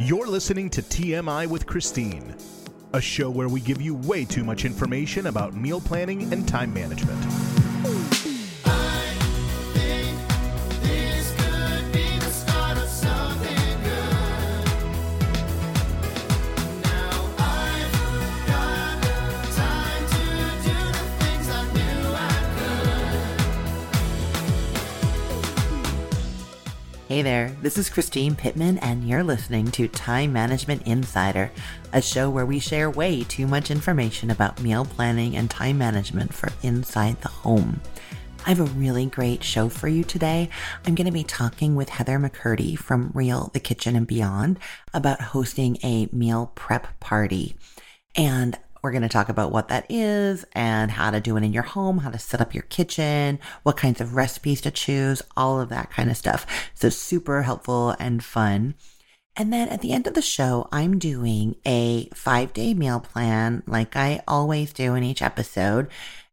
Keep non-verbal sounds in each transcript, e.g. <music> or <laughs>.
You're listening to TMI with Christine, a show where we give you way too much information about meal planning and time management. Hey there, this is Christine Pittman, and you're listening to Time Management Insider, a show where we share way too much information about meal planning and time management for inside the home. I have a really great show for you today. I'm going to be talking with Heather McCurdy from Real the Kitchen and Beyond about hosting a meal prep party. And we're going to talk about what that is and how to do it in your home, how to set up your kitchen, what kinds of recipes to choose, all of that kind of stuff. So super helpful and fun. And then at the end of the show, I'm doing a five day meal plan like I always do in each episode.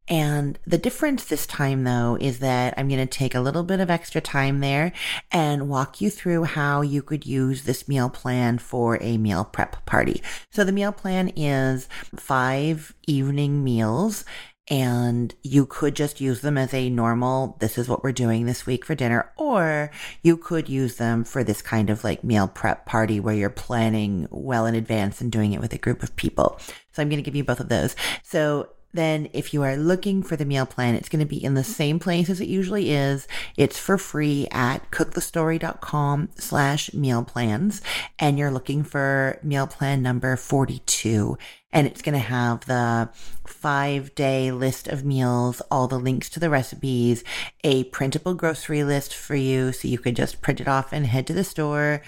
And the difference this time though is that I'm going to take a little bit of extra time there and walk you through how you could use this meal plan for a meal prep party. So the meal plan is five evening meals and you could just use them as a normal, this is what we're doing this week for dinner, or you could use them for this kind of like meal prep party where you're planning well in advance and doing it with a group of people. So I'm going to give you both of those. So then if you are looking for the meal plan, it's going to be in the same place as it usually is. It's for free at cookthestory.com slash meal plans. And you're looking for meal plan number 42. And it's going to have the five day list of meals, all the links to the recipes, a printable grocery list for you. So you could just print it off and head to the store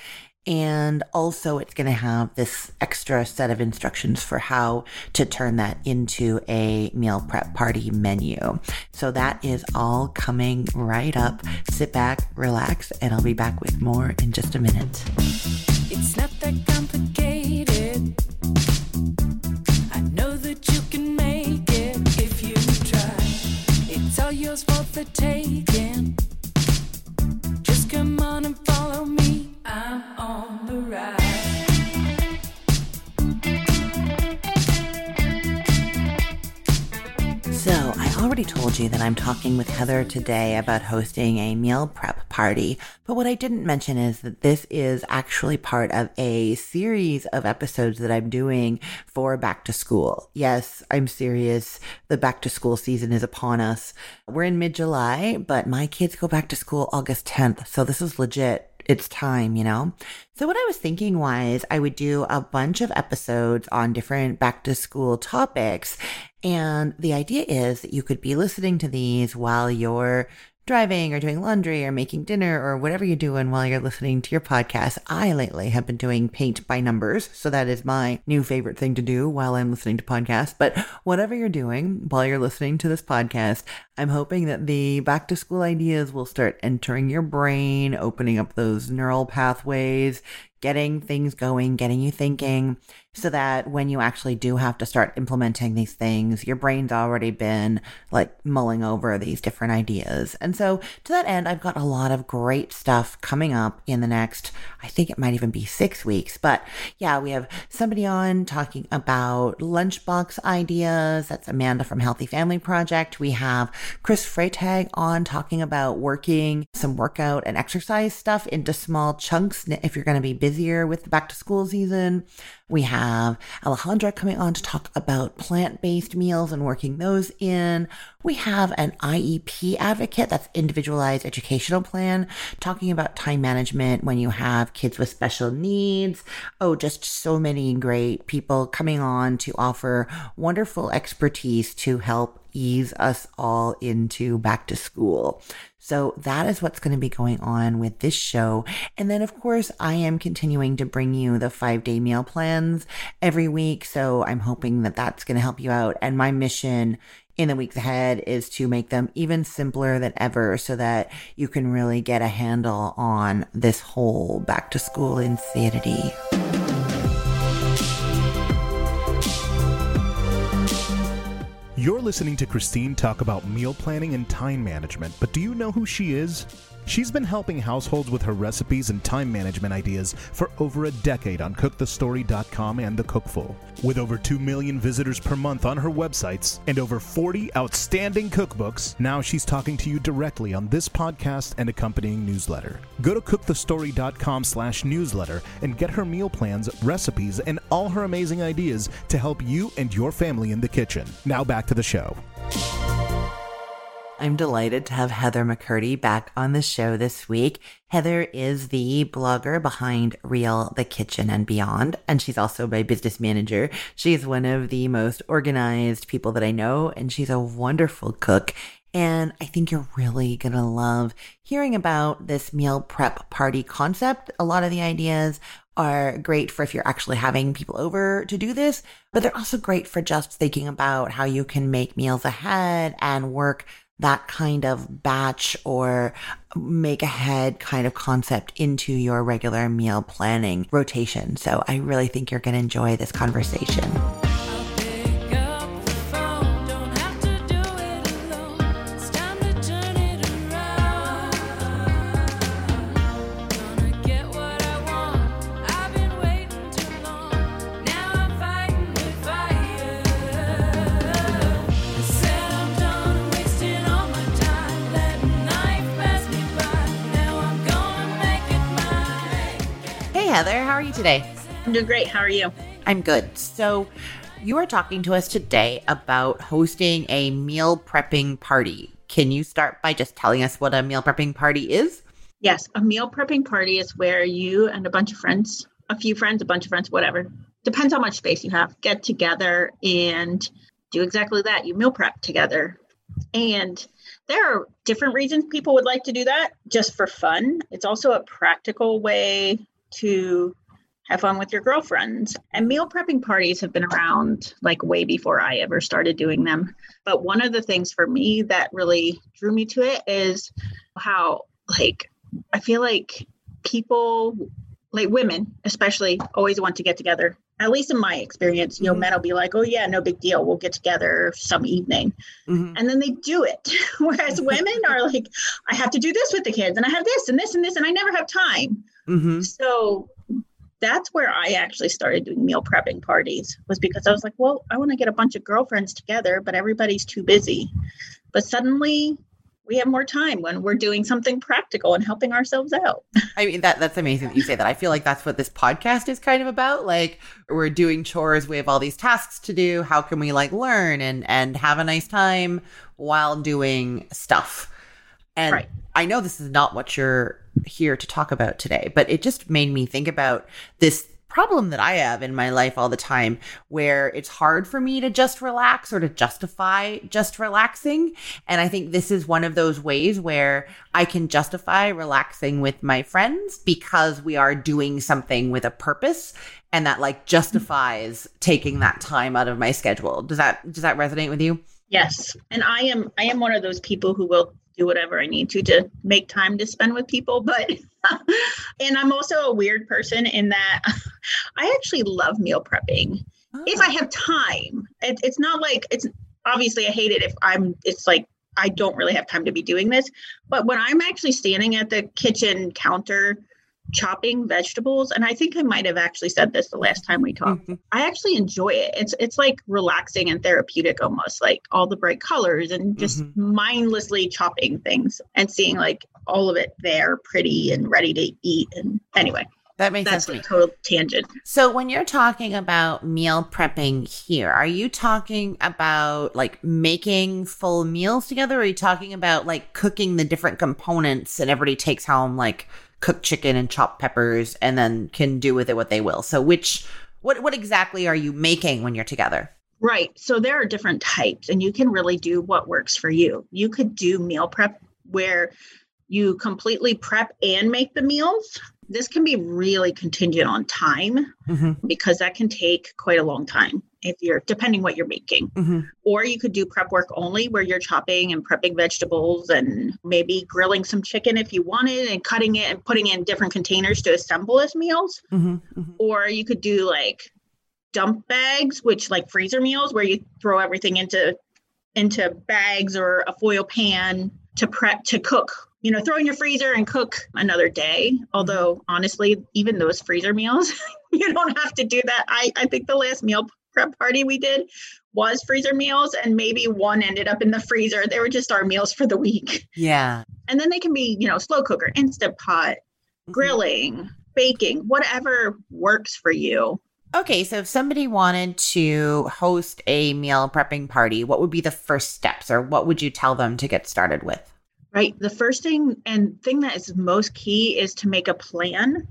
and also, it's going to have this extra set of instructions for how to turn that into a meal prep party menu. So, that is all coming right up. Sit back, relax, and I'll be back with more in just a minute. It's not that complicated. I know that you can make it if you try. It's all yours for the taking. Just come on and So, I already told you that I'm talking with Heather today about hosting a meal prep party. But what I didn't mention is that this is actually part of a series of episodes that I'm doing for back to school. Yes, I'm serious. The back to school season is upon us. We're in mid July, but my kids go back to school August 10th. So this is legit it's time, you know? So what I was thinking was I would do a bunch of episodes on different back to school topics. And the idea is that you could be listening to these while you're driving or doing laundry or making dinner or whatever you're doing while you're listening to your podcast. I lately have been doing paint by numbers. So that is my new favorite thing to do while I'm listening to podcasts. But whatever you're doing while you're listening to this podcast, I'm hoping that the back to school ideas will start entering your brain, opening up those neural pathways, getting things going, getting you thinking so that when you actually do have to start implementing these things, your brain's already been like mulling over these different ideas. And so to that end, I've got a lot of great stuff coming up in the next, I think it might even be six weeks. But yeah, we have somebody on talking about lunchbox ideas. That's Amanda from Healthy Family Project. We have Chris Freytag on talking about working some workout and exercise stuff into small chunks if you're going to be busier with the back to school season. We have Alejandra coming on to talk about plant based meals and working those in. We have an IEP advocate, that's individualized educational plan, talking about time management when you have kids with special needs. Oh, just so many great people coming on to offer wonderful expertise to help ease us all into back to school. So that is what's going to be going on with this show. And then, of course, I am continuing to bring you the five day meal plans every week. So I'm hoping that that's going to help you out. And my mission in the weeks ahead is to make them even simpler than ever so that you can really get a handle on this whole back to school insanity. You're listening to Christine talk about meal planning and time management, but do you know who she is? She's been helping households with her recipes and time management ideas for over a decade on cookthestory.com and The Cookful. With over 2 million visitors per month on her websites and over 40 outstanding cookbooks, now she's talking to you directly on this podcast and accompanying newsletter. Go to cookthestory.com slash newsletter and get her meal plans, recipes, and all her amazing ideas to help you and your family in the kitchen. Now back to the show. I'm delighted to have Heather McCurdy back on the show this week. Heather is the blogger behind Real, the Kitchen and Beyond, and she's also my business manager. She's one of the most organized people that I know, and she's a wonderful cook. And I think you're really going to love hearing about this meal prep party concept. A lot of the ideas are great for if you're actually having people over to do this, but they're also great for just thinking about how you can make meals ahead and work that kind of batch or make ahead kind of concept into your regular meal planning rotation. So I really think you're going to enjoy this conversation. Today? I'm doing great. How are you? I'm good. So, you are talking to us today about hosting a meal prepping party. Can you start by just telling us what a meal prepping party is? Yes, a meal prepping party is where you and a bunch of friends, a few friends, a bunch of friends, whatever, depends how much space you have, get together and do exactly that. You meal prep together. And there are different reasons people would like to do that just for fun. It's also a practical way to have fun with your girlfriends. And meal prepping parties have been around like way before I ever started doing them. But one of the things for me that really drew me to it is how, like, I feel like people, like women especially, always want to get together. At least in my experience, you know, mm-hmm. men will be like, oh, yeah, no big deal. We'll get together some evening. Mm-hmm. And then they do it. <laughs> Whereas women are like, I have to do this with the kids and I have this and this and this, and I never have time. Mm-hmm. So that's where I actually started doing meal prepping parties was because I was like, well, I want to get a bunch of girlfriends together, but everybody's too busy. But suddenly we have more time when we're doing something practical and helping ourselves out. <laughs> I mean that that's amazing that you say that. I feel like that's what this podcast is kind of about. Like we're doing chores, we have all these tasks to do. How can we like learn and and have a nice time while doing stuff? And right. I know this is not what you're here to talk about today, but it just made me think about this problem that I have in my life all the time where it's hard for me to just relax or to justify just relaxing. And I think this is one of those ways where I can justify relaxing with my friends because we are doing something with a purpose and that like justifies taking that time out of my schedule. Does that does that resonate with you? Yes. And I am I am one of those people who will do whatever I need to to make time to spend with people. But, <laughs> and I'm also a weird person in that <laughs> I actually love meal prepping. Oh. If I ah. have time, it, it's not like it's obviously I hate it if I'm, it's like, I don't really have time to be doing this. But when I'm actually standing at the kitchen counter chopping vegetables and i think i might have actually said this the last time we talked mm-hmm. i actually enjoy it it's it's like relaxing and therapeutic almost like all the bright colors and just mm-hmm. mindlessly chopping things and seeing like all of it there pretty and ready to eat and anyway that makes That's sense. a total tangent. So when you're talking about meal prepping here, are you talking about like making full meals together? Or are you talking about like cooking the different components and everybody takes home like cook chicken and chop peppers and then can do with it what they will. So which what what exactly are you making when you're together? Right. So there are different types and you can really do what works for you. You could do meal prep where you completely prep and make the meals this can be really contingent on time mm-hmm. because that can take quite a long time if you're depending what you're making mm-hmm. or you could do prep work only where you're chopping and prepping vegetables and maybe grilling some chicken if you wanted and cutting it and putting it in different containers to assemble as meals mm-hmm. mm-hmm. or you could do like dump bags which like freezer meals where you throw everything into into bags or a foil pan to prep to cook you know, throw in your freezer and cook another day. Although honestly, even those freezer meals, <laughs> you don't have to do that. I, I think the last meal prep party we did was freezer meals and maybe one ended up in the freezer. They were just our meals for the week. Yeah. And then they can be, you know, slow cooker, instant pot, Mm-hmm. grilling, baking, whatever works for you. Okay, so if somebody wanted to host a meal prepping party, what would be the first steps or what would you tell them to get started with? Right. The first thing and thing that is most key is to make a plan.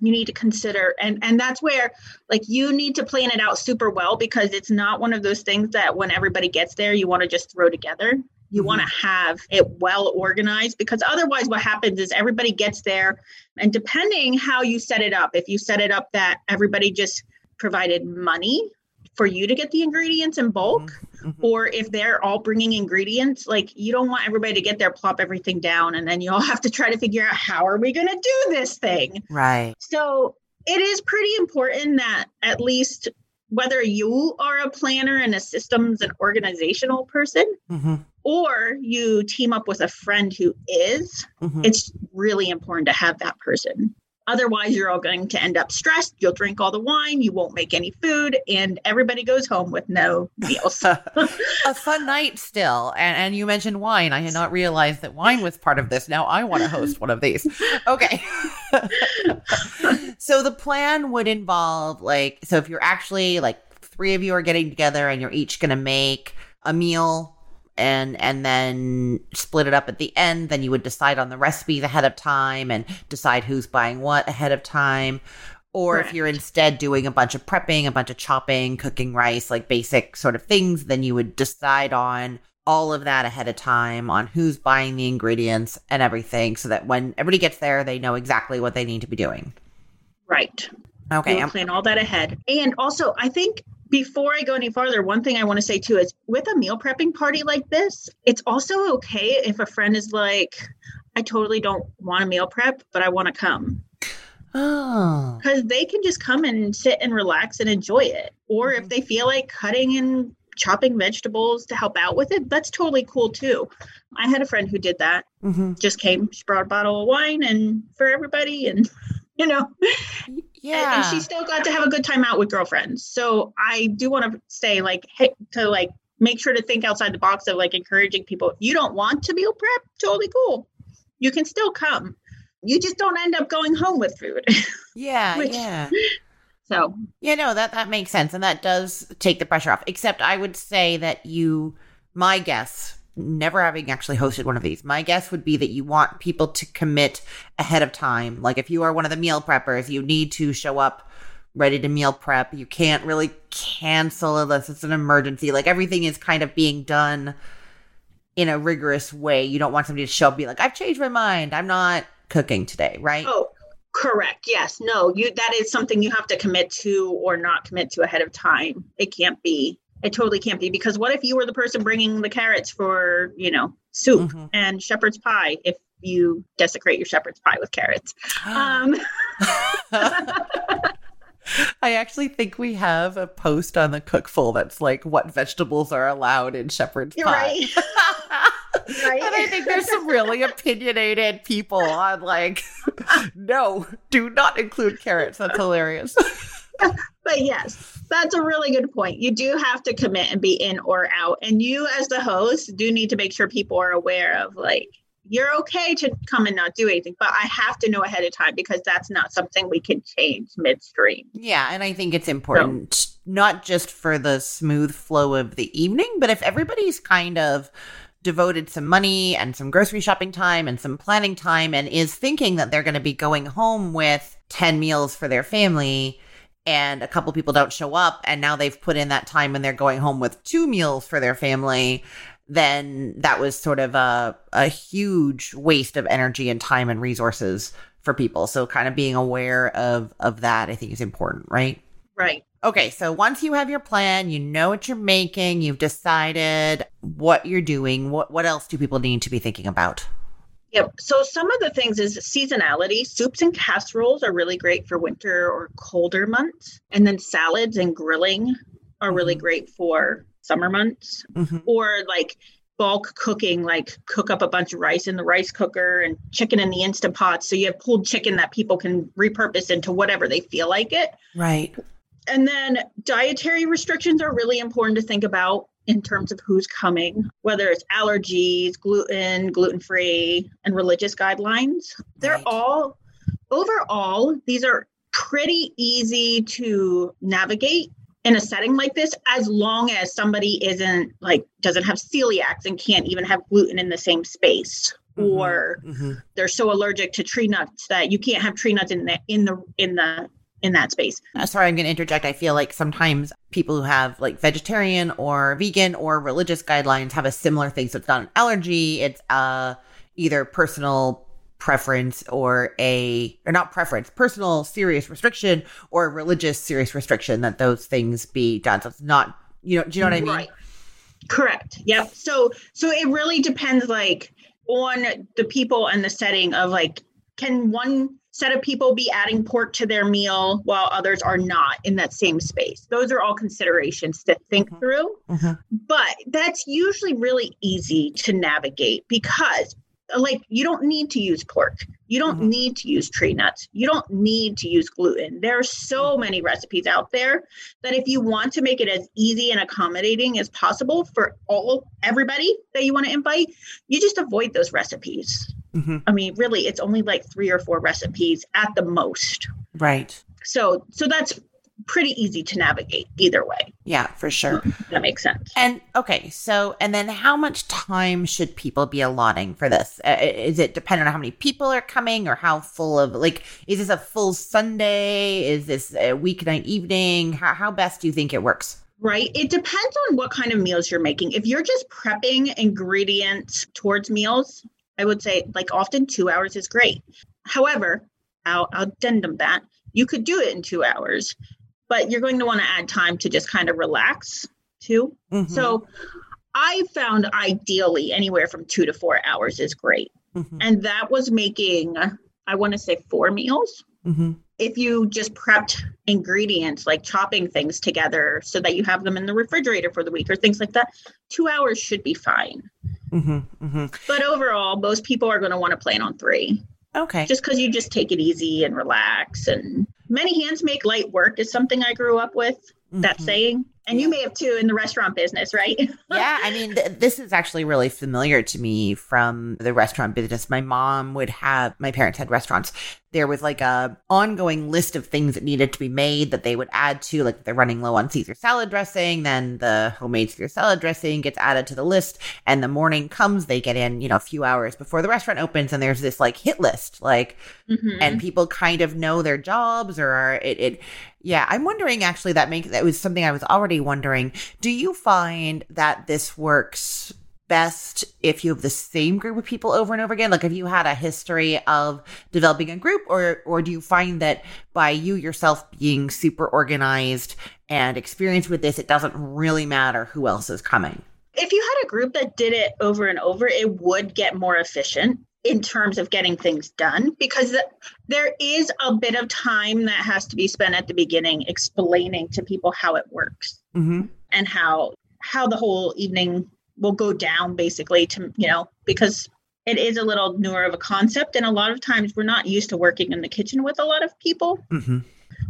You need to consider and and that's where like you need to plan it out super well because it's not one of those things that when everybody gets there you want to just throw together. You Mhm. want to have it well organized because otherwise what happens is everybody gets there and depending how you set it up, if you set it up that everybody just provided money for you to get the ingredients in bulk, Mhm. or if they're all bringing ingredients like you don't want everybody to get there plop everything down and then you all <laughs> have to try to figure out how are we going to do this thing Right. so it is pretty important that at least whether you are a planner and a systems and organizational person Mm-hmm. or you team up with a friend who is Mm-hmm. it's really important to have that person otherwise you're all going to end up stressed you'll drink all the wine you won't make any food and everybody goes home with no meals <laughs> a fun night still. And, and you mentioned wine. I had not realized that wine was part of this. Now I want to host one of these. Okay. <laughs> so the plan would involve like, so if you're actually like three of you are getting together and you're each going to make a meal and and then split it up at the end then you would decide on the recipes ahead of time and decide who's buying what ahead of time or if you're instead doing a bunch of prepping, a bunch of chopping, cooking rice, like basic sort of things, then you would decide on all of that ahead of time on who's buying the ingredients and everything so that when everybody gets there, they know exactly what they need to be doing. right Okay. Plan all that ahead. And also, I think before I go any farther, one thing I want to say too is with a meal prepping party like this, it's also okay if a friend is like, I totally don't want a meal prep, but I want to come. oh. Because they can just come and sit and relax and enjoy it. Or if they feel like cutting and chopping vegetables to help out with it, that's totally cool too. I had a friend who did that, hmm just came, she brought a bottle of wine and for everybody and <laughs> you know Yeah. and she still got to have a good time out with girlfriends. So I do want to say, like, hey, to like make sure to think outside the box of like encouraging people. If you don't want to meal prep, totally cool. You can still come. You just don't end up going home with food. <laughs> yeah. which- yeah. <laughs> so Yeah, no, that that makes sense, and that does take the pressure off. Except, I would say that you, my guess, never having actually hosted one of these, my guess would be that you want people to commit ahead of time. Like, if you are one of the meal preppers, you need to show up ready to meal prep. You can't really cancel unless it's an emergency. Like, everything is kind of being done in a rigorous way. You don't want somebody to show up and be like, "I've changed my mind. I'm not cooking today." Right? oh correct. Yes. No, you that is something you have to commit to or not commit to ahead of time. It can't be. It totally can't be because what if you were the person bringing the carrots for, you know, soup Mhm. and shepherd's pie if you desecrate your shepherd's pie with carrots? <gasps> Um <laughs> I actually think we have a post on the cookful that's like what vegetables are allowed in shepherd's You're pie. right. <laughs> Right. and I think there's some really opinionated people on like, <laughs> no, do not include carrots. That's hilarious. <laughs> But yes, that's a really good point. You do have to commit and be in or out. And you, as the host, do need to make sure people are aware of like, you're okay to come and not do anything, but I have to know ahead of time because that's not something we can change midstream. Yeah, and I think it's important not just for the smooth flow of the evening, but if everybody's kind of devoted some money and some grocery shopping time and some planning time and is thinking that they're going to be going home with 10 meals for their family and a couple people don't show up and now they've put in that time and they're going home with two meals for their family then that was sort of a a huge waste of energy and time and resources for people so kind of being aware of of that i think is important right Right. Okay, so once you have your plan, you know what you're making, you've decided what you're doing, what what else do people need to be thinking about? Yep. So some of the things is seasonality. Soups and casseroles are really great for winter or colder months. And then salads and grilling are really Mhm. great for summer months. Mhm. Or like bulk cooking, like cook up a bunch of rice in the rice cooker and chicken in the instant pot. So you have pulled chicken that people can repurpose into whatever they feel like it. Right. And then dietary restrictions are really important to think about in terms of who's coming, whether it's allergies, gluten, gluten free, and religious guidelines. They're all, overall, these are pretty easy to navigate in a setting like this as long as somebody isn't like doesn't have celiacs and can't even have gluten in the same space Mhm. or hmm they're so allergic to tree nuts that you can't have tree nuts in the in the in the in that space Uh, sorry, I'm going to interject. I feel like sometimes people who have like vegetarian or vegan or religious guidelines have a similar thing. So it's not an allergy; it's uh either personal preference or a or not preference, personal serious restriction or religious serious restriction that those things be done. So it's not you know. Do you know what I mean? Right. Correct. Yep. So so it really depends like on the people and the setting of like can one set of people be adding pork to their meal while others are not in that same space. Those are all considerations to think Mhm. through. Mhm. But that's usually really easy to navigate because like you don't need to use pork. You don't Mhm. need to use tree nuts. You don't need to use gluten. There are so many recipes out there that if you want to make it as easy and accommodating as possible for all everybody that you want to invite, you just avoid those recipes. Mhm. I mean, really, it's only like three or four recipes at the most. Right. So, so that's pretty easy to navigate either way. Yeah, for sure. That makes sense. And okay, so and then how much time should people be allotting for this? Uh, is it dependent on how many people are coming or how full of like is this a full Sunday? Is this a weeknight evening? How how best do you think it works? Right. It depends on what kind of meals you're making. If you're just prepping ingredients towards meals, I would say like often two hours is great. However, I'll, I'll addendum that you could do it in two hours, but you're going to want to add time to just kind of relax too. Mhm, So I found ideally anywhere from two to four hours is great. mhm, And that was making, I want to say four meals mhm. if you just prepped ingredients like chopping things together so that you have them in the refrigerator for the week or things like that, two hours should be fine. Mhm, mm-hmm. But overall, most people are going to want to plan on three Okay. just because you just take it easy and relax. And many hands make light work is something I grew up with, that Mhm. saying. And you may have too in the restaurant business, right? <laughs> yeah, I mean, th- this is actually really familiar to me from the restaurant business. My mom would have, my parents had restaurants. There was like a ongoing list of things that needed to be made that they would add to, like they're running low on Caesar salad dressing, then the homemade Caesar salad dressing gets added to the list. And the morning comes, they get in, you know, a few hours before the restaurant opens, and there's this like hit list, like Mhm. and people kind of know their jobs or are it, it yeah i'm wondering actually that make that was something i was already wondering do you find that this works best if you have the same group of people over and over again like if you had a history of developing a group or or do you find that by you yourself being super organized and experienced with this it doesn't really matter who else is coming if you had a group that did it over and over, it would get more efficient in terms of getting things done because there is a bit of time that has to be spent at the beginning explaining to people how it works mm-hmm. and how how the whole evening will go down basically to you know because it is a little newer of a concept and a lot of times we're not used to working in the kitchen with a lot of people Mm-hmm.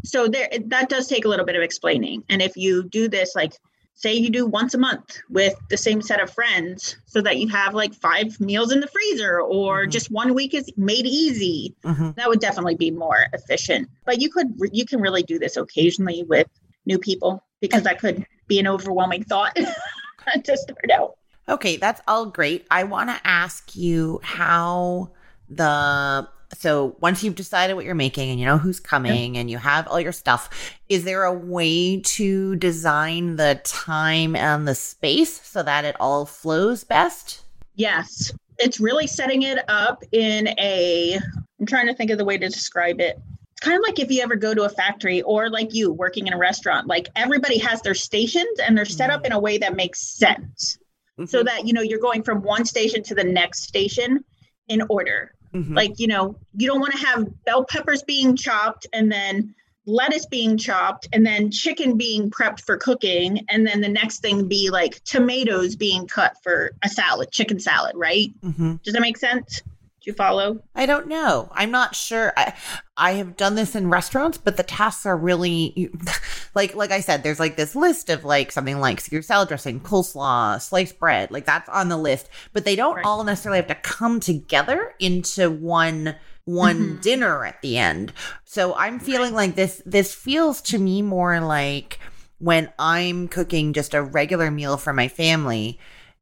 so there that does take a little bit of explaining and if you do this like say you do once a month with the same set of friends so that you have like five meals in the freezer or Mhm. just one week is made easy Mm-hmm. that would definitely be more efficient but you could you can really do this occasionally with new people because that could be an overwhelming thought <laughs> <laughs> to start out Okay, that's all great. I want to ask you how the so once you've decided what you're making and you know who's coming and you have all your stuff, is there a way to design the time and the space so that it all flows best? Yes, it's really setting it up in a. I'm trying to think of the way to describe it. It's kind of like if you ever go to a factory or like you working in a restaurant, like everybody has their stations and they're set up in a way that makes sense so that, you know, you're going from one station to the next station in order. Mhm. Like, you know, you don't want to have bell peppers being chopped and then lettuce being chopped and then chicken being prepped for cooking and then the next thing be like tomatoes being cut for a salad chicken salad right Mm-hmm. does that make sense do you follow I don't know. I'm not sure. I, I have done this in restaurants, but the tasks are really like like I said. There's like this list of like something like Caesar salad dressing, coleslaw, sliced bread. Like that's on the list, but they don't Right. all necessarily have to come together into one one Mhm. dinner at the end. So I'm feeling like this. This feels to me more like when I'm cooking just a regular meal for my family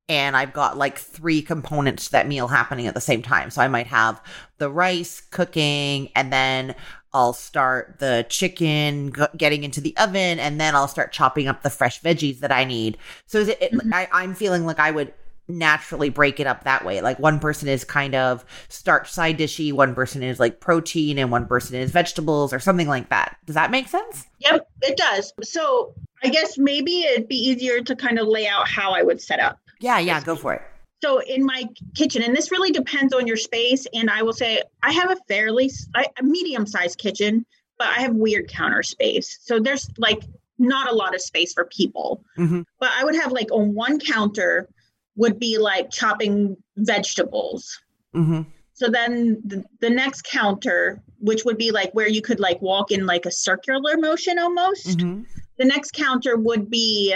and I've got like three components to that meal happening at the same time. So I might have the rice cooking and then I'll start the chicken g- getting into the oven and then I'll start chopping up the fresh veggies that I need. So is it, it Mhm. I, I'm feeling like I would naturally break it up that way. Like one person is kind of starch side dishy, one person is like protein, and one person is vegetables or something like that. Does that make sense? yep it does so i guess maybe it'd be easier to kind of lay out how i would set up Yeah, yeah, go for it. so in my kitchen and this really depends on your space and i will say i have a fairly a medium sized kitchen but i have weird counter space so there's like not a lot of space for people Mhm. but i would have like on one counter would be like chopping vegetables Mm-hmm. so then the, the next counter which would be like where you could like walk in like a circular motion almost Mm-hmm. the next counter would be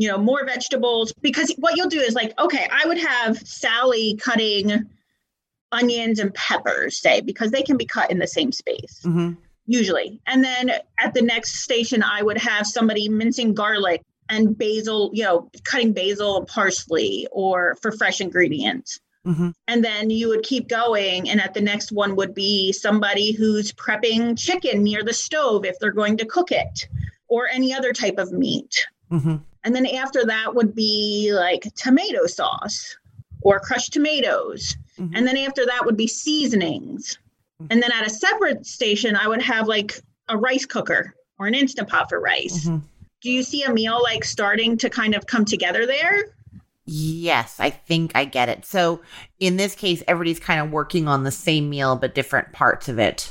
you know more vegetables because what you'll do is like okay i would have sally cutting onions and peppers say because they can be cut in the same space Mm-hmm. usually and then at the next station i would have somebody mincing garlic and basil you know cutting basil and parsley or for fresh ingredients Mm-hmm. and then you would keep going and at the next one would be somebody who's prepping chicken near the stove if they're going to cook it or any other type of meat Mm-hmm. And then after that would be like tomato sauce or crushed tomatoes Mhm. and then after that would be seasonings and then at a separate station i would have like a rice cooker or an instant pot for rice Mhm. do you see a meal like starting to kind of come together there Yes, I think I get it. So in this case, everybody's kind of working on the same meal, but different parts of it.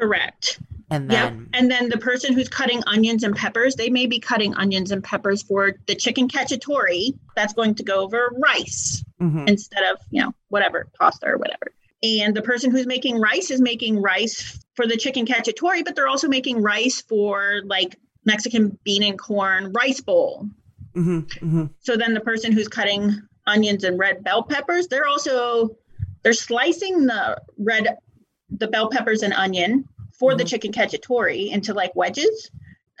correct And then, And then the person who's cutting onions and peppers, they may be cutting onions and peppers for the chicken cacciatore. That's going to go over rice Mhm. instead of, you know, whatever, pasta or whatever. And the person who's making rice is making rice for the chicken cacciatore, but they're also making rice for like Mexican bean and corn rice bowl. Mhm. Mhm. So then the person who's cutting onions and red bell peppers, they're also they're slicing the red the bell peppers and onion for the Mhm. chicken cacciatore into like wedges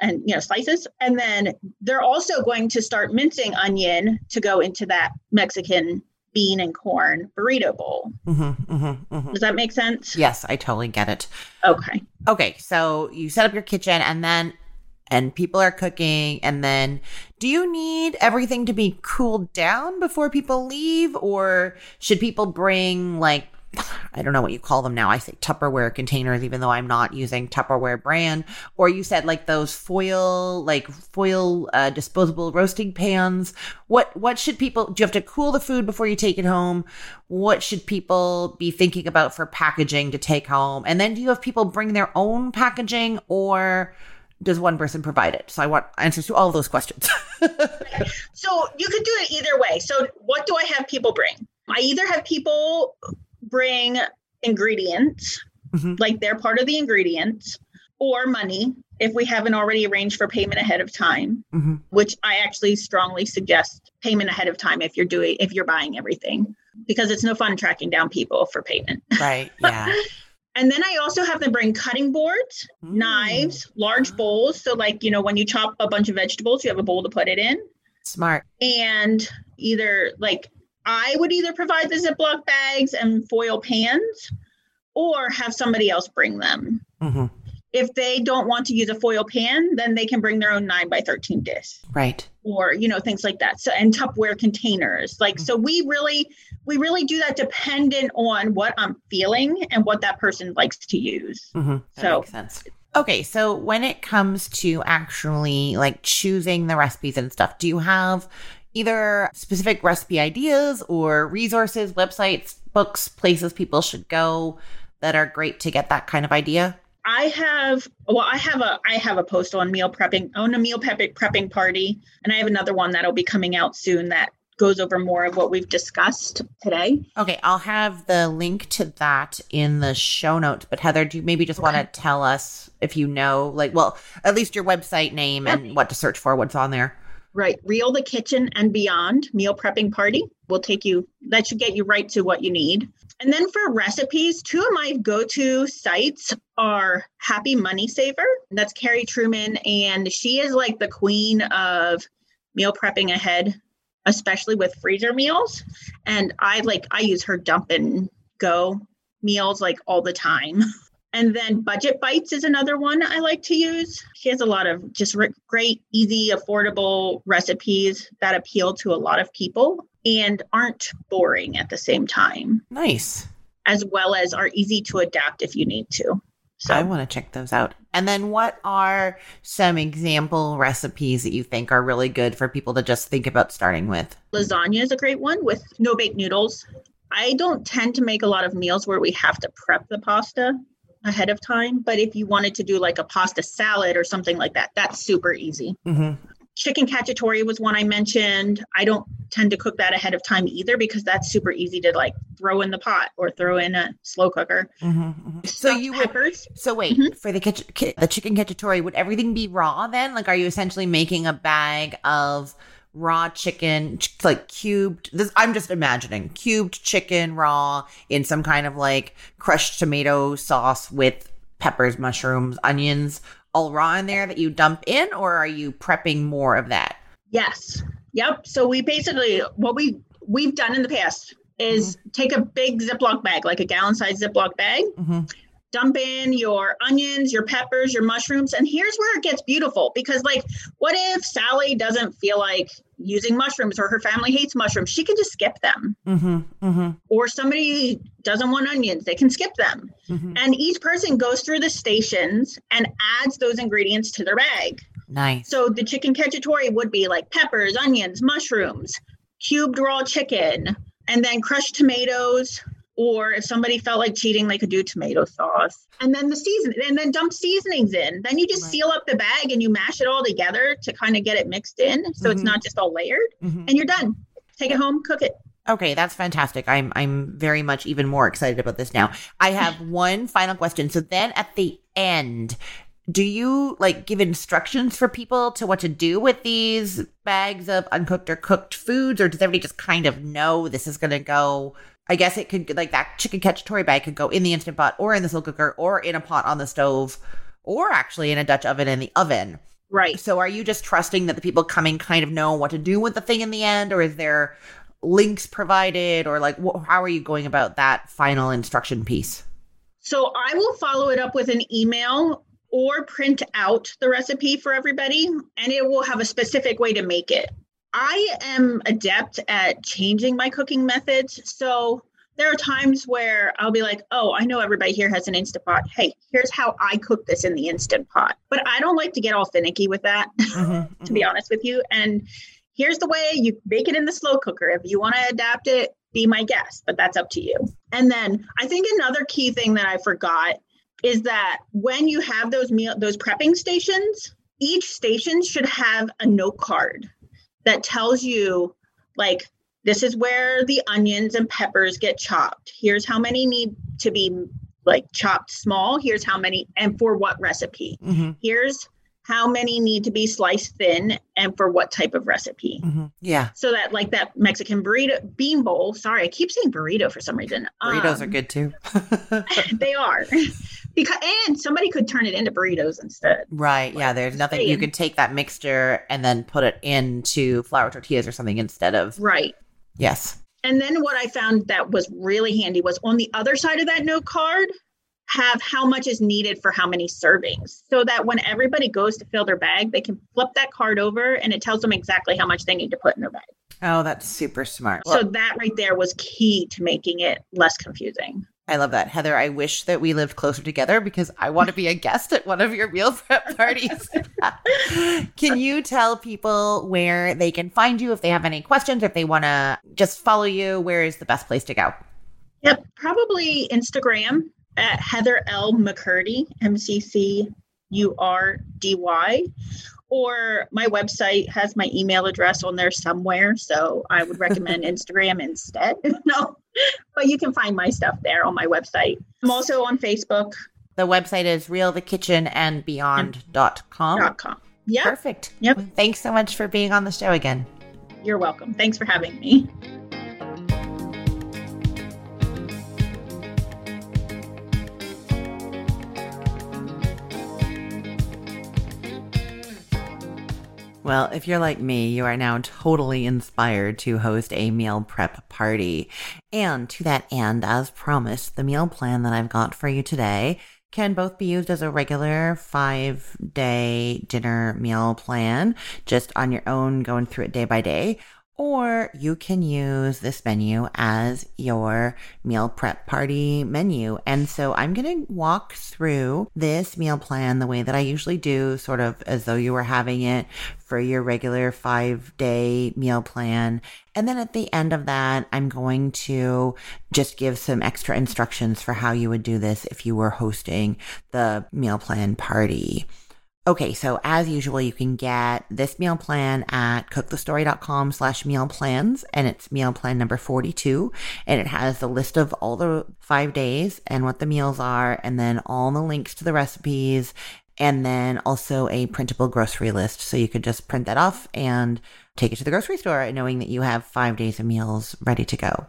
and you know slices and then they're also going to start mincing onion to go into that Mexican bean and corn burrito bowl. Mhm. Mhm. Mhm. Does that make sense? Yes, I totally get it. Okay. Okay, so you set up your kitchen and then and people are cooking and then do you need everything to be cooled down before people leave or should people bring like <sighs> I don't know what you call them now. I say Tupperware containers, even though I'm not using Tupperware brand. Or you said like those foil, like foil uh, disposable roasting pans. What what should people? Do you have to cool the food before you take it home? What should people be thinking about for packaging to take home? And then do you have people bring their own packaging, or does one person provide it? So I want answers to all of those questions. <laughs> So you could do it either way. So what do I have people bring? I either have people bring ingredients, Mhm. like they're part of the ingredients, or money if we haven't already arranged for payment ahead of time, hmm which I actually strongly suggest payment ahead of time if you're doing if you're buying everything because it's no fun tracking down people for payment. <laughs> Right. Yeah. And then I also have them bring cutting boards, Mm. knives, large bowls. So like, you know, when you chop a bunch of vegetables, you have a bowl to put it in. Smart. and either like I would either provide the Ziploc bags and foil pans or have somebody else bring them. hmm If they don't want to use a foil pan, then they can bring their own 9 by 13 dish Right. or you know things like that. So and Tupperware containers. Like so we really we really do that dependent on what I'm feeling and what that person likes to use. Mm-hmm. So- makes sense. Okay, so when it comes to actually like choosing the recipes and stuff, do you have either specific recipe ideas or resources, websites, books, places people should go that are great to get that kind of idea? I have well, I have a I have a post on meal prepping, own a meal prepping prepping party, and I have another one that'll be coming out soon that goes over more of what we've discussed today. Okay, I'll have the link to that in the show notes. But Heather, do you maybe just okay. want to tell us if you know, like, well, at least your website name and what to search for, what's on there? Right. Real the Kitchen and Beyond Meal Prepping Party will take you, that should get you right to what you need. And then for recipes, two of my go to sites are Happy Money Saver. That's Carrie Truman, and she is like the queen of meal prepping ahead especially with freezer meals. And I like I use her dump and go meals like all the time. <laughs> And then Budget Bytes is another one I like to use. She has a lot of just re- great, easy, affordable recipes that appeal to a lot of people and aren't boring at the same time. Nice. As well as are easy to adapt if you need to. So I want to check those out. And then what are some example recipes that you think are really good for people to just think about starting with? Lasagna is a great one with no bake noodles. I don't tend to make a lot of meals where we have to prep the pasta ahead of time, but if you wanted to do like a pasta salad or something like that, that's super easy. Mm-hmm chicken cacciatore was one I mentioned. I don't tend to cook that ahead of time either because that's super easy to like throw in the pot or throw in a slow cooker. Mm-hmm, mm-hmm. So you peppers. Would, so wait mm-hmm. for the the chicken cacciatore, would everything be raw then? Like, are you essentially making a bag of raw chicken, like cubed? This I'm just imagining cubed chicken raw in some kind of like crushed tomato sauce with peppers, mushrooms, onions all raw in there that you dump in, or are you prepping more of that? Yes. Yep. So we basically what we we've done in the past is mm-hmm. take a big Ziploc bag, like a gallon size Ziploc bag, mm-hmm dump in your onions, your peppers, your mushrooms. And here's where it gets beautiful because, like, what if Sally doesn't feel like using mushrooms or her family hates mushrooms? She can just skip them. Mm-hmm, mm-hmm. Or somebody doesn't want onions, they can skip them. Mm-hmm. And each person goes through the stations and adds those ingredients to their bag. Nice. So the chicken cacciatore would be like peppers, onions, mushrooms, cubed raw chicken, and then crushed tomatoes, or if somebody felt like cheating, they could do tomato sauce. And then the season, and then dump seasonings in. Then you just right. seal up the bag and you mash it all together to kind of get it mixed in, so mm-hmm. it's not just all layered. Mm-hmm. And you're done. Take it home, cook it. Okay, that's fantastic. I'm I'm very much even more excited about this now. I have <laughs> one final question. So then at the end, do you like give instructions for people to what to do with these bags of uncooked or cooked foods or does everybody just kind of know this is going to go I guess it could like that chicken cacciatore bag could go in the instant pot or in the slow cooker or in a pot on the stove or actually in a Dutch oven in the oven. Right. So are you just trusting that the people coming kind of know what to do with the thing in the end or is there links provided or like wh- how are you going about that final instruction piece? So I will follow it up with an email or print out the recipe for everybody and it will have a specific way to make it. I am adept at changing my cooking methods. So there are times where I'll be like, oh, I know everybody here has an Instant Pot. Hey, here's how I cook this in the Instant Pot. But I don't like to get all finicky with that, <laughs> mm-hmm, to be mm-hmm. honest with you. And here's the way you bake it in the slow cooker. If you want to adapt it, be my guest, but that's up to you. And then I think another key thing that I forgot is that when you have those meal those prepping stations, each station should have a note card that tells you like this is where the onions and peppers get chopped. Here's how many need to be like chopped small. Here's how many and for what recipe. Mm-hmm. Here's how many need to be sliced thin and for what type of recipe. Mm-hmm. Yeah. So that like that Mexican burrito bean bowl. Sorry, I keep saying burrito for some reason. Burritos um, are good too. <laughs> <laughs> they are. Because and somebody could turn it into burritos instead. Right. Yeah. There's nothing you could take that mixture and then put it into flour tortillas or something instead of Right. Yes. And then what I found that was really handy was on the other side of that note card, have how much is needed for how many servings so that when everybody goes to fill their bag, they can flip that card over and it tells them exactly how much they need to put in their bag. Oh, that's super smart. So that right there was key to making it less confusing. I love that. Heather, I wish that we lived closer together because I want to be a guest at one of your meal prep <laughs> parties. <laughs> can you tell people where they can find you if they have any questions, if they want to just follow you? Where is the best place to go? Yep, probably Instagram at Heather L. McCurdy, M C C U R D Y. Or my website has my email address on there somewhere. So I would recommend <laughs> Instagram instead. <laughs> no, but you can find my stuff there on my website. I'm also on Facebook. The website is realthekitchenandbeyond.com. .com. Yeah. Perfect. Yep. Thanks so much for being on the show again. You're welcome. Thanks for having me. Well, if you're like me, you are now totally inspired to host a meal prep party. And to that end, as promised, the meal plan that I've got for you today can both be used as a regular five day dinner meal plan, just on your own, going through it day by day, or you can use this menu as your meal prep party menu. And so I'm going to walk through this meal plan the way that I usually do, sort of as though you were having it for your regular five day meal plan. And then at the end of that, I'm going to just give some extra instructions for how you would do this if you were hosting the meal plan party. Okay, so as usual, you can get this meal plan at cookthestory.com slash meal plans, and it's meal plan number 42, and it has the list of all the five days and what the meals are, and then all the links to the recipes, and then also a printable grocery list. So you could just print that off and take it to the grocery store, knowing that you have five days of meals ready to go.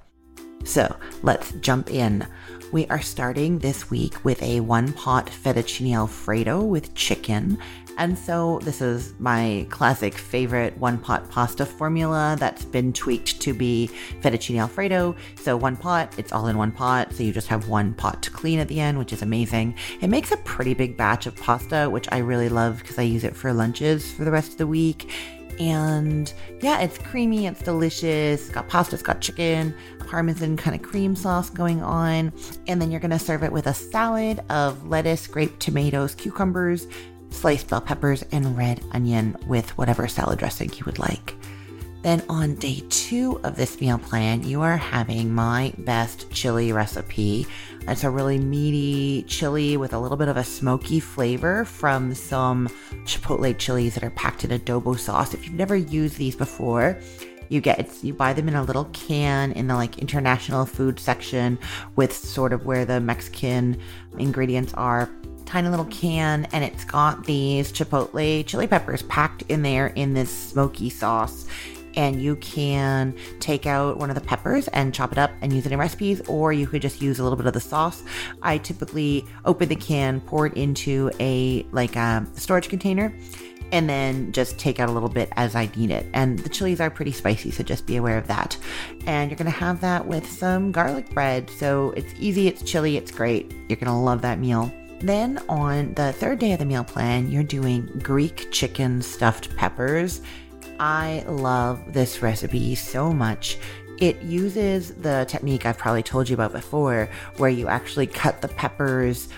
So let's jump in. We are starting this week with a one pot fettuccine alfredo with chicken. And so this is my classic favorite one pot pasta formula that's been tweaked to be fettuccine alfredo. So one pot, it's all in one pot. So you just have one pot to clean at the end, which is amazing. It makes a pretty big batch of pasta, which I really love because I use it for lunches for the rest of the week. And yeah, it's creamy, it's delicious. It's got pasta, it's got chicken, parmesan kind of cream sauce going on. And then you're going to serve it with a salad of lettuce, grape tomatoes, cucumbers, sliced bell peppers, and red onion with whatever salad dressing you would like. Then on day two of this meal plan, you are having my best chili recipe. It's a really meaty chili with a little bit of a smoky flavor from some chipotle chilies that are packed in adobo sauce. If you've never used these before, you get you buy them in a little can in the like international food section with sort of where the Mexican ingredients are tiny little can and it's got these chipotle chili peppers packed in there in this smoky sauce and you can take out one of the peppers and chop it up and use it in recipes, or you could just use a little bit of the sauce. I typically open the can, pour it into a like a storage container, and then just take out a little bit as I need it. And the chilies are pretty spicy, so just be aware of that. And you're gonna have that with some garlic bread. So it's easy, it's chili, it's great. You're gonna love that meal. Then on the third day of the meal plan, you're doing Greek chicken stuffed peppers. I love this recipe so much. It uses the technique I've probably told you about before, where you actually cut the peppers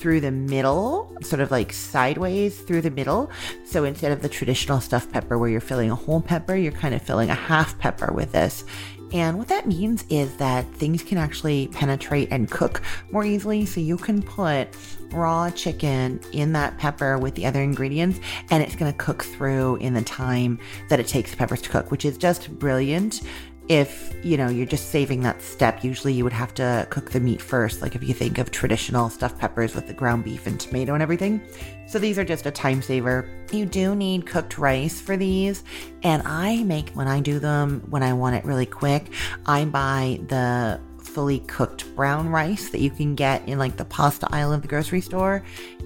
through the middle, sort of like sideways through the middle. So instead of the traditional stuffed pepper where you're filling a whole pepper, you're kind of filling a half pepper with this. And what that means is that things can actually penetrate and cook more easily. So you can put raw chicken in that pepper with the other ingredients, and it's going to cook through in the time that it takes the peppers to cook, which is just brilliant if you know you're just saving that step usually you would have to cook the meat first. Like if you think of traditional stuffed peppers with the ground beef and tomato and everything. So these are just a time saver. You do need cooked rice for these. And i make when i do them when i want it really quick i buy the fully cooked brown rice that you can get in like the pasta aisle of the grocery store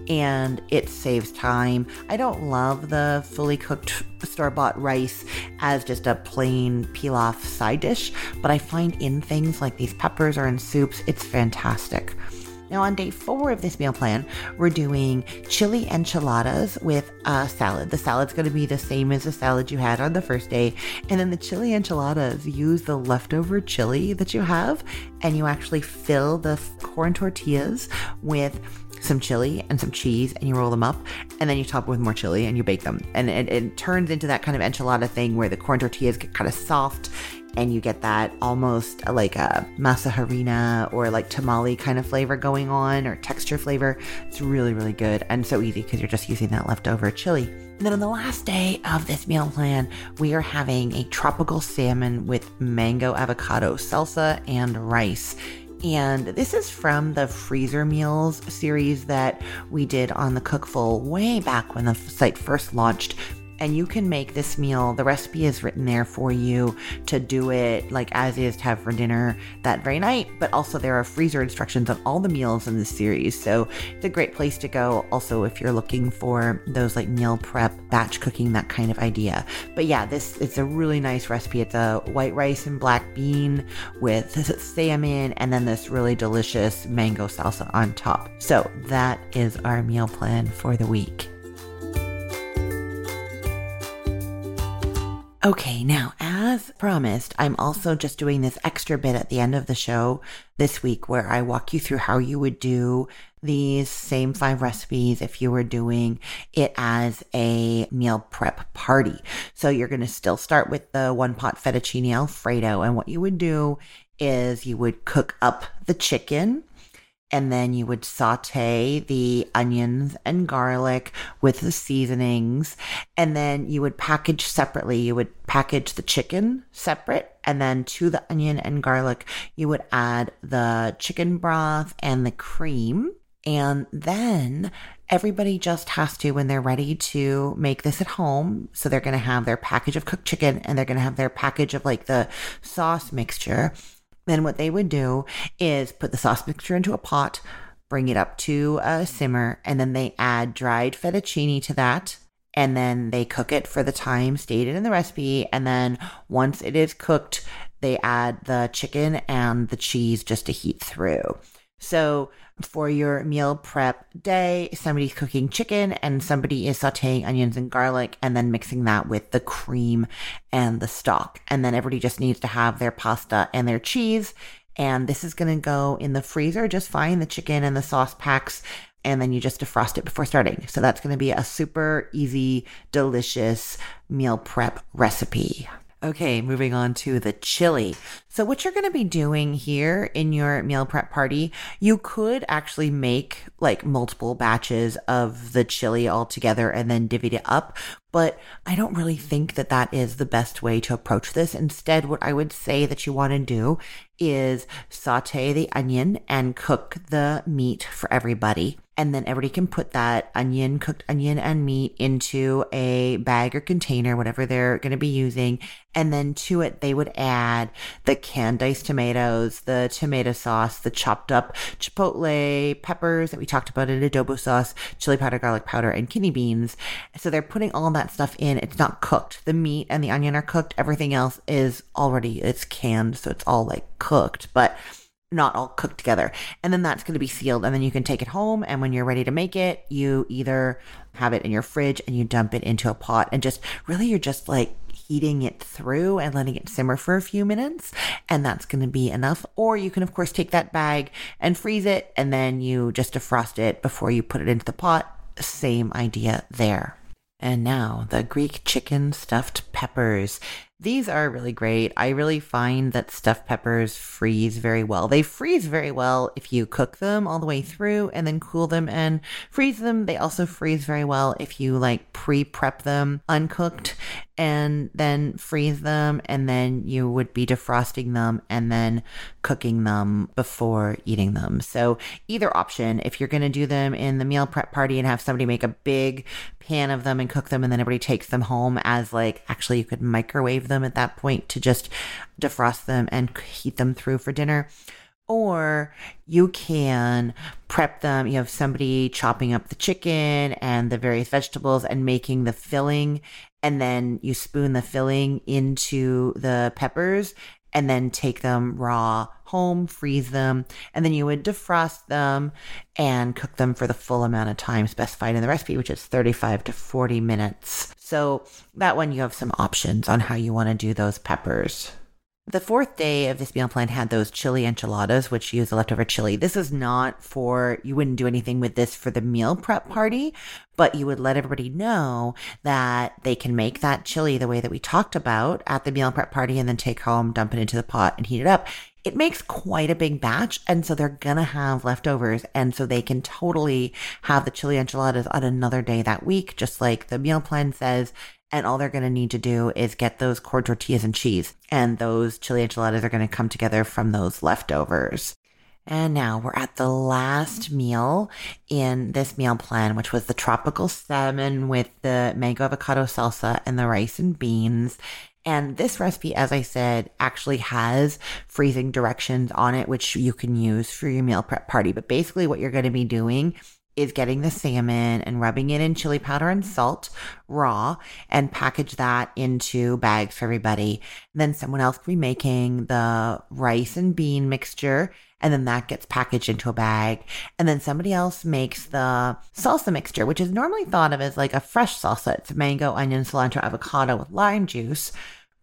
and it saves time. I don't love the fully cooked store bought rice as just a plain pilaf side dish, but I find in things like these peppers or in soups, it's fantastic. Now, on day four of this meal plan, we're doing chili enchiladas with a salad. The salad's going to be the same as the salad you had on the first day. And then the chili enchiladas use the leftover chili that you have, and you actually fill the corn tortillas with some chili and some cheese and you roll them up and then you top it with more chili and you bake them. And it, it turns into that kind of enchilada thing where the corn tortillas get kind of soft and you get that almost uh, like a masa harina or like tamale kind of flavor going on or texture flavor. It's really, really good and so easy because you're just using that leftover chili. And then on the last day of this meal plan, we are having a tropical salmon with mango avocado salsa and rice. And this is from the Freezer Meals series that we did on the Cookful way back when the site first launched and you can make this meal. The recipe is written there for you to do it like as is to have for dinner that very night, but also there are freezer instructions on all the meals in this series. So it's a great place to go. Also, if you're looking for those like meal prep, batch cooking, that kind of idea. But yeah, this it's a really nice recipe. It's a white rice and black bean with salmon and then this really delicious mango salsa on top. So that is our meal plan for the week. Okay, now, as promised, I'm also just doing this extra bit at the end of the show this week where I walk you through how you would do these same five recipes if you were doing it as a meal prep party. So you're going to still start with the one pot fettuccine alfredo. And what you would do is you would cook up the chicken and then you would saute the onions and garlic with the seasonings and then you would package separately. You would package the chicken separate and then to the onion and garlic you would add the chicken broth and the cream. And then everybody just has to when they're ready to make this at home so they're going to have their package of cooked chicken and they're going to have their package of like the sauce mixture then what they would do is put the sauce mixture into a pot, bring it up to a simmer, and then they add dried fettuccine to that. And then they cook it for the time stated in the recipe. And then once it is cooked, they add the chicken and the cheese just to heat through. So for your meal prep day, somebody's cooking chicken and somebody is sauteing onions and garlic and then mixing that with the cream and the stock. And then everybody just needs to have their pasta and their cheese. And this is going to go in the freezer just fine, the chicken and the sauce packs. And then you just defrost it before starting. So that's going to be a super easy, delicious meal prep recipe. Okay, moving on to the chili. So, what you're going to be doing here in your meal prep party, you could actually make like multiple batches of the chili all together and then divvy it up. But I don't really think that that is the best way to approach this. Instead, what I would say that you want to do is saute the onion and cook the meat for everybody and then everybody can put that onion, cooked onion and meat into a bag or container, whatever they're going to be using. And then to it, they would add the canned diced tomatoes, the tomato sauce, the chopped up chipotle peppers that we talked about in adobo sauce, chili powder, garlic powder, and kidney beans. So they're putting all that stuff in. It's not cooked. The meat and the onion are cooked. Everything else is already, it's canned. So it's all like cooked. But not all cooked together. And then that's going to be sealed. And then you can take it home. And when you're ready to make it, you either have it in your fridge and you dump it into a pot and just really you're just like heating it through and letting it simmer for a few minutes. And that's going to be enough. Or you can, of course, take that bag and freeze it. And then you just defrost it before you put it into the pot. Same idea there. And now the Greek chicken stuffed peppers. These are really great. I really find that stuffed peppers freeze very well. They freeze very well if you cook them all the way through and then cool them and freeze them. They also freeze very well if you like pre prep them uncooked and then freeze them and then you would be defrosting them and then cooking them before eating them. So either option, if you're going to do them in the meal prep party and have somebody make a big pan of them and cook them and then everybody takes them home as like actually you could microwave them at that point to just defrost them and heat them through for dinner or you can prep them. You have somebody chopping up the chicken and the various vegetables and making the filling and then you spoon the filling into the peppers and then take them raw home, freeze them, and then you would defrost them and cook them for the full amount of time specified in the recipe, which is 35 to 40 minutes. So that one you have some options on how you want to do those peppers. The fourth day of this meal plan had those chili enchiladas, which use the leftover chili. This is not for, you wouldn't do anything with this for the meal prep party, but you would let everybody know that they can make that chili the way that we talked about at the meal prep party and then take home, dump it into the pot and heat it up. It makes quite a big batch. And so they're going to have leftovers. And so they can totally have the chili enchiladas on another day that week, just like the meal plan says and all they're going to need to do is get those corn tortillas and cheese. And those chili enchiladas are going to come together from those leftovers. And now we're at the last meal in this meal plan, which was the tropical salmon with the mango avocado salsa and the rice and beans. And this recipe, as I said, actually has freezing directions on it, which you can use for your meal prep party. But basically, what you're going to be doing is getting the salmon and rubbing it in chili powder and salt raw and package that into bags for everybody. then someone else will be making the rice and bean mixture and then that gets packaged into a bag. And then somebody else makes the salsa mixture, which is normally thought of as like a fresh salsa. It's mango, onion, cilantro, avocado with lime juice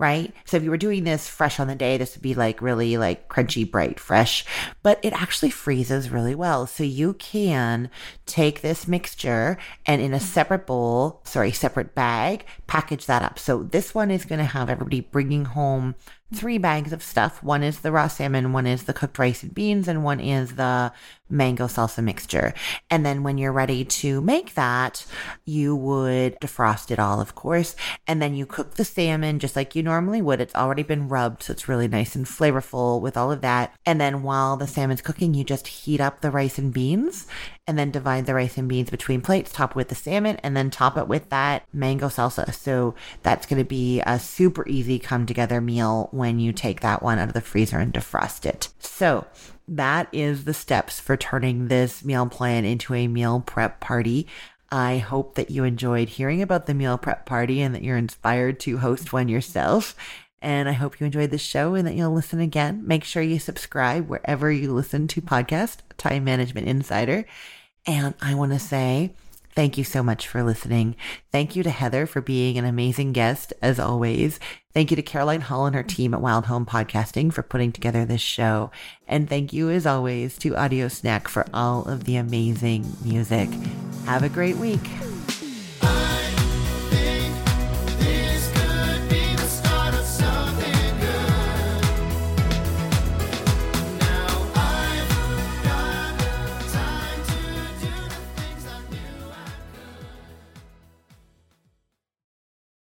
right? So if you were doing this fresh on the day, this would be like really like crunchy, bright, fresh, but it actually freezes really well. So you can take this mixture and in a separate bowl, sorry, separate bag, package that up. So this one is going to have everybody bringing home three bags of stuff. One is the raw salmon, one is the cooked rice and beans, and one is the mango salsa mixture. And then when you're ready to make that, you would defrost it all, of course. And then you cook the salmon just like you normally would. It's already been rubbed, so it's really nice and flavorful with all of that. And then while the salmon's cooking, you just heat up the rice and beans and then divide the rice and beans between plates, top with the salmon, and then top it with that mango salsa. So that's going to be a super easy come together meal when you take that one out of the freezer and defrost it. So that is the steps for turning this meal plan into a meal prep party. I hope that you enjoyed hearing about the meal prep party and that you're inspired to host one yourself. And I hope you enjoyed the show and that you'll listen again. Make sure you subscribe wherever you listen to podcast, Time Management Insider. And I want to say thank you so much for listening. Thank you to Heather for being an amazing guest, as always. Thank you to Caroline Hall and her team at Wild Home Podcasting for putting together this show. And thank you, as always, to Audio Snack for all of the amazing music. Have a great week.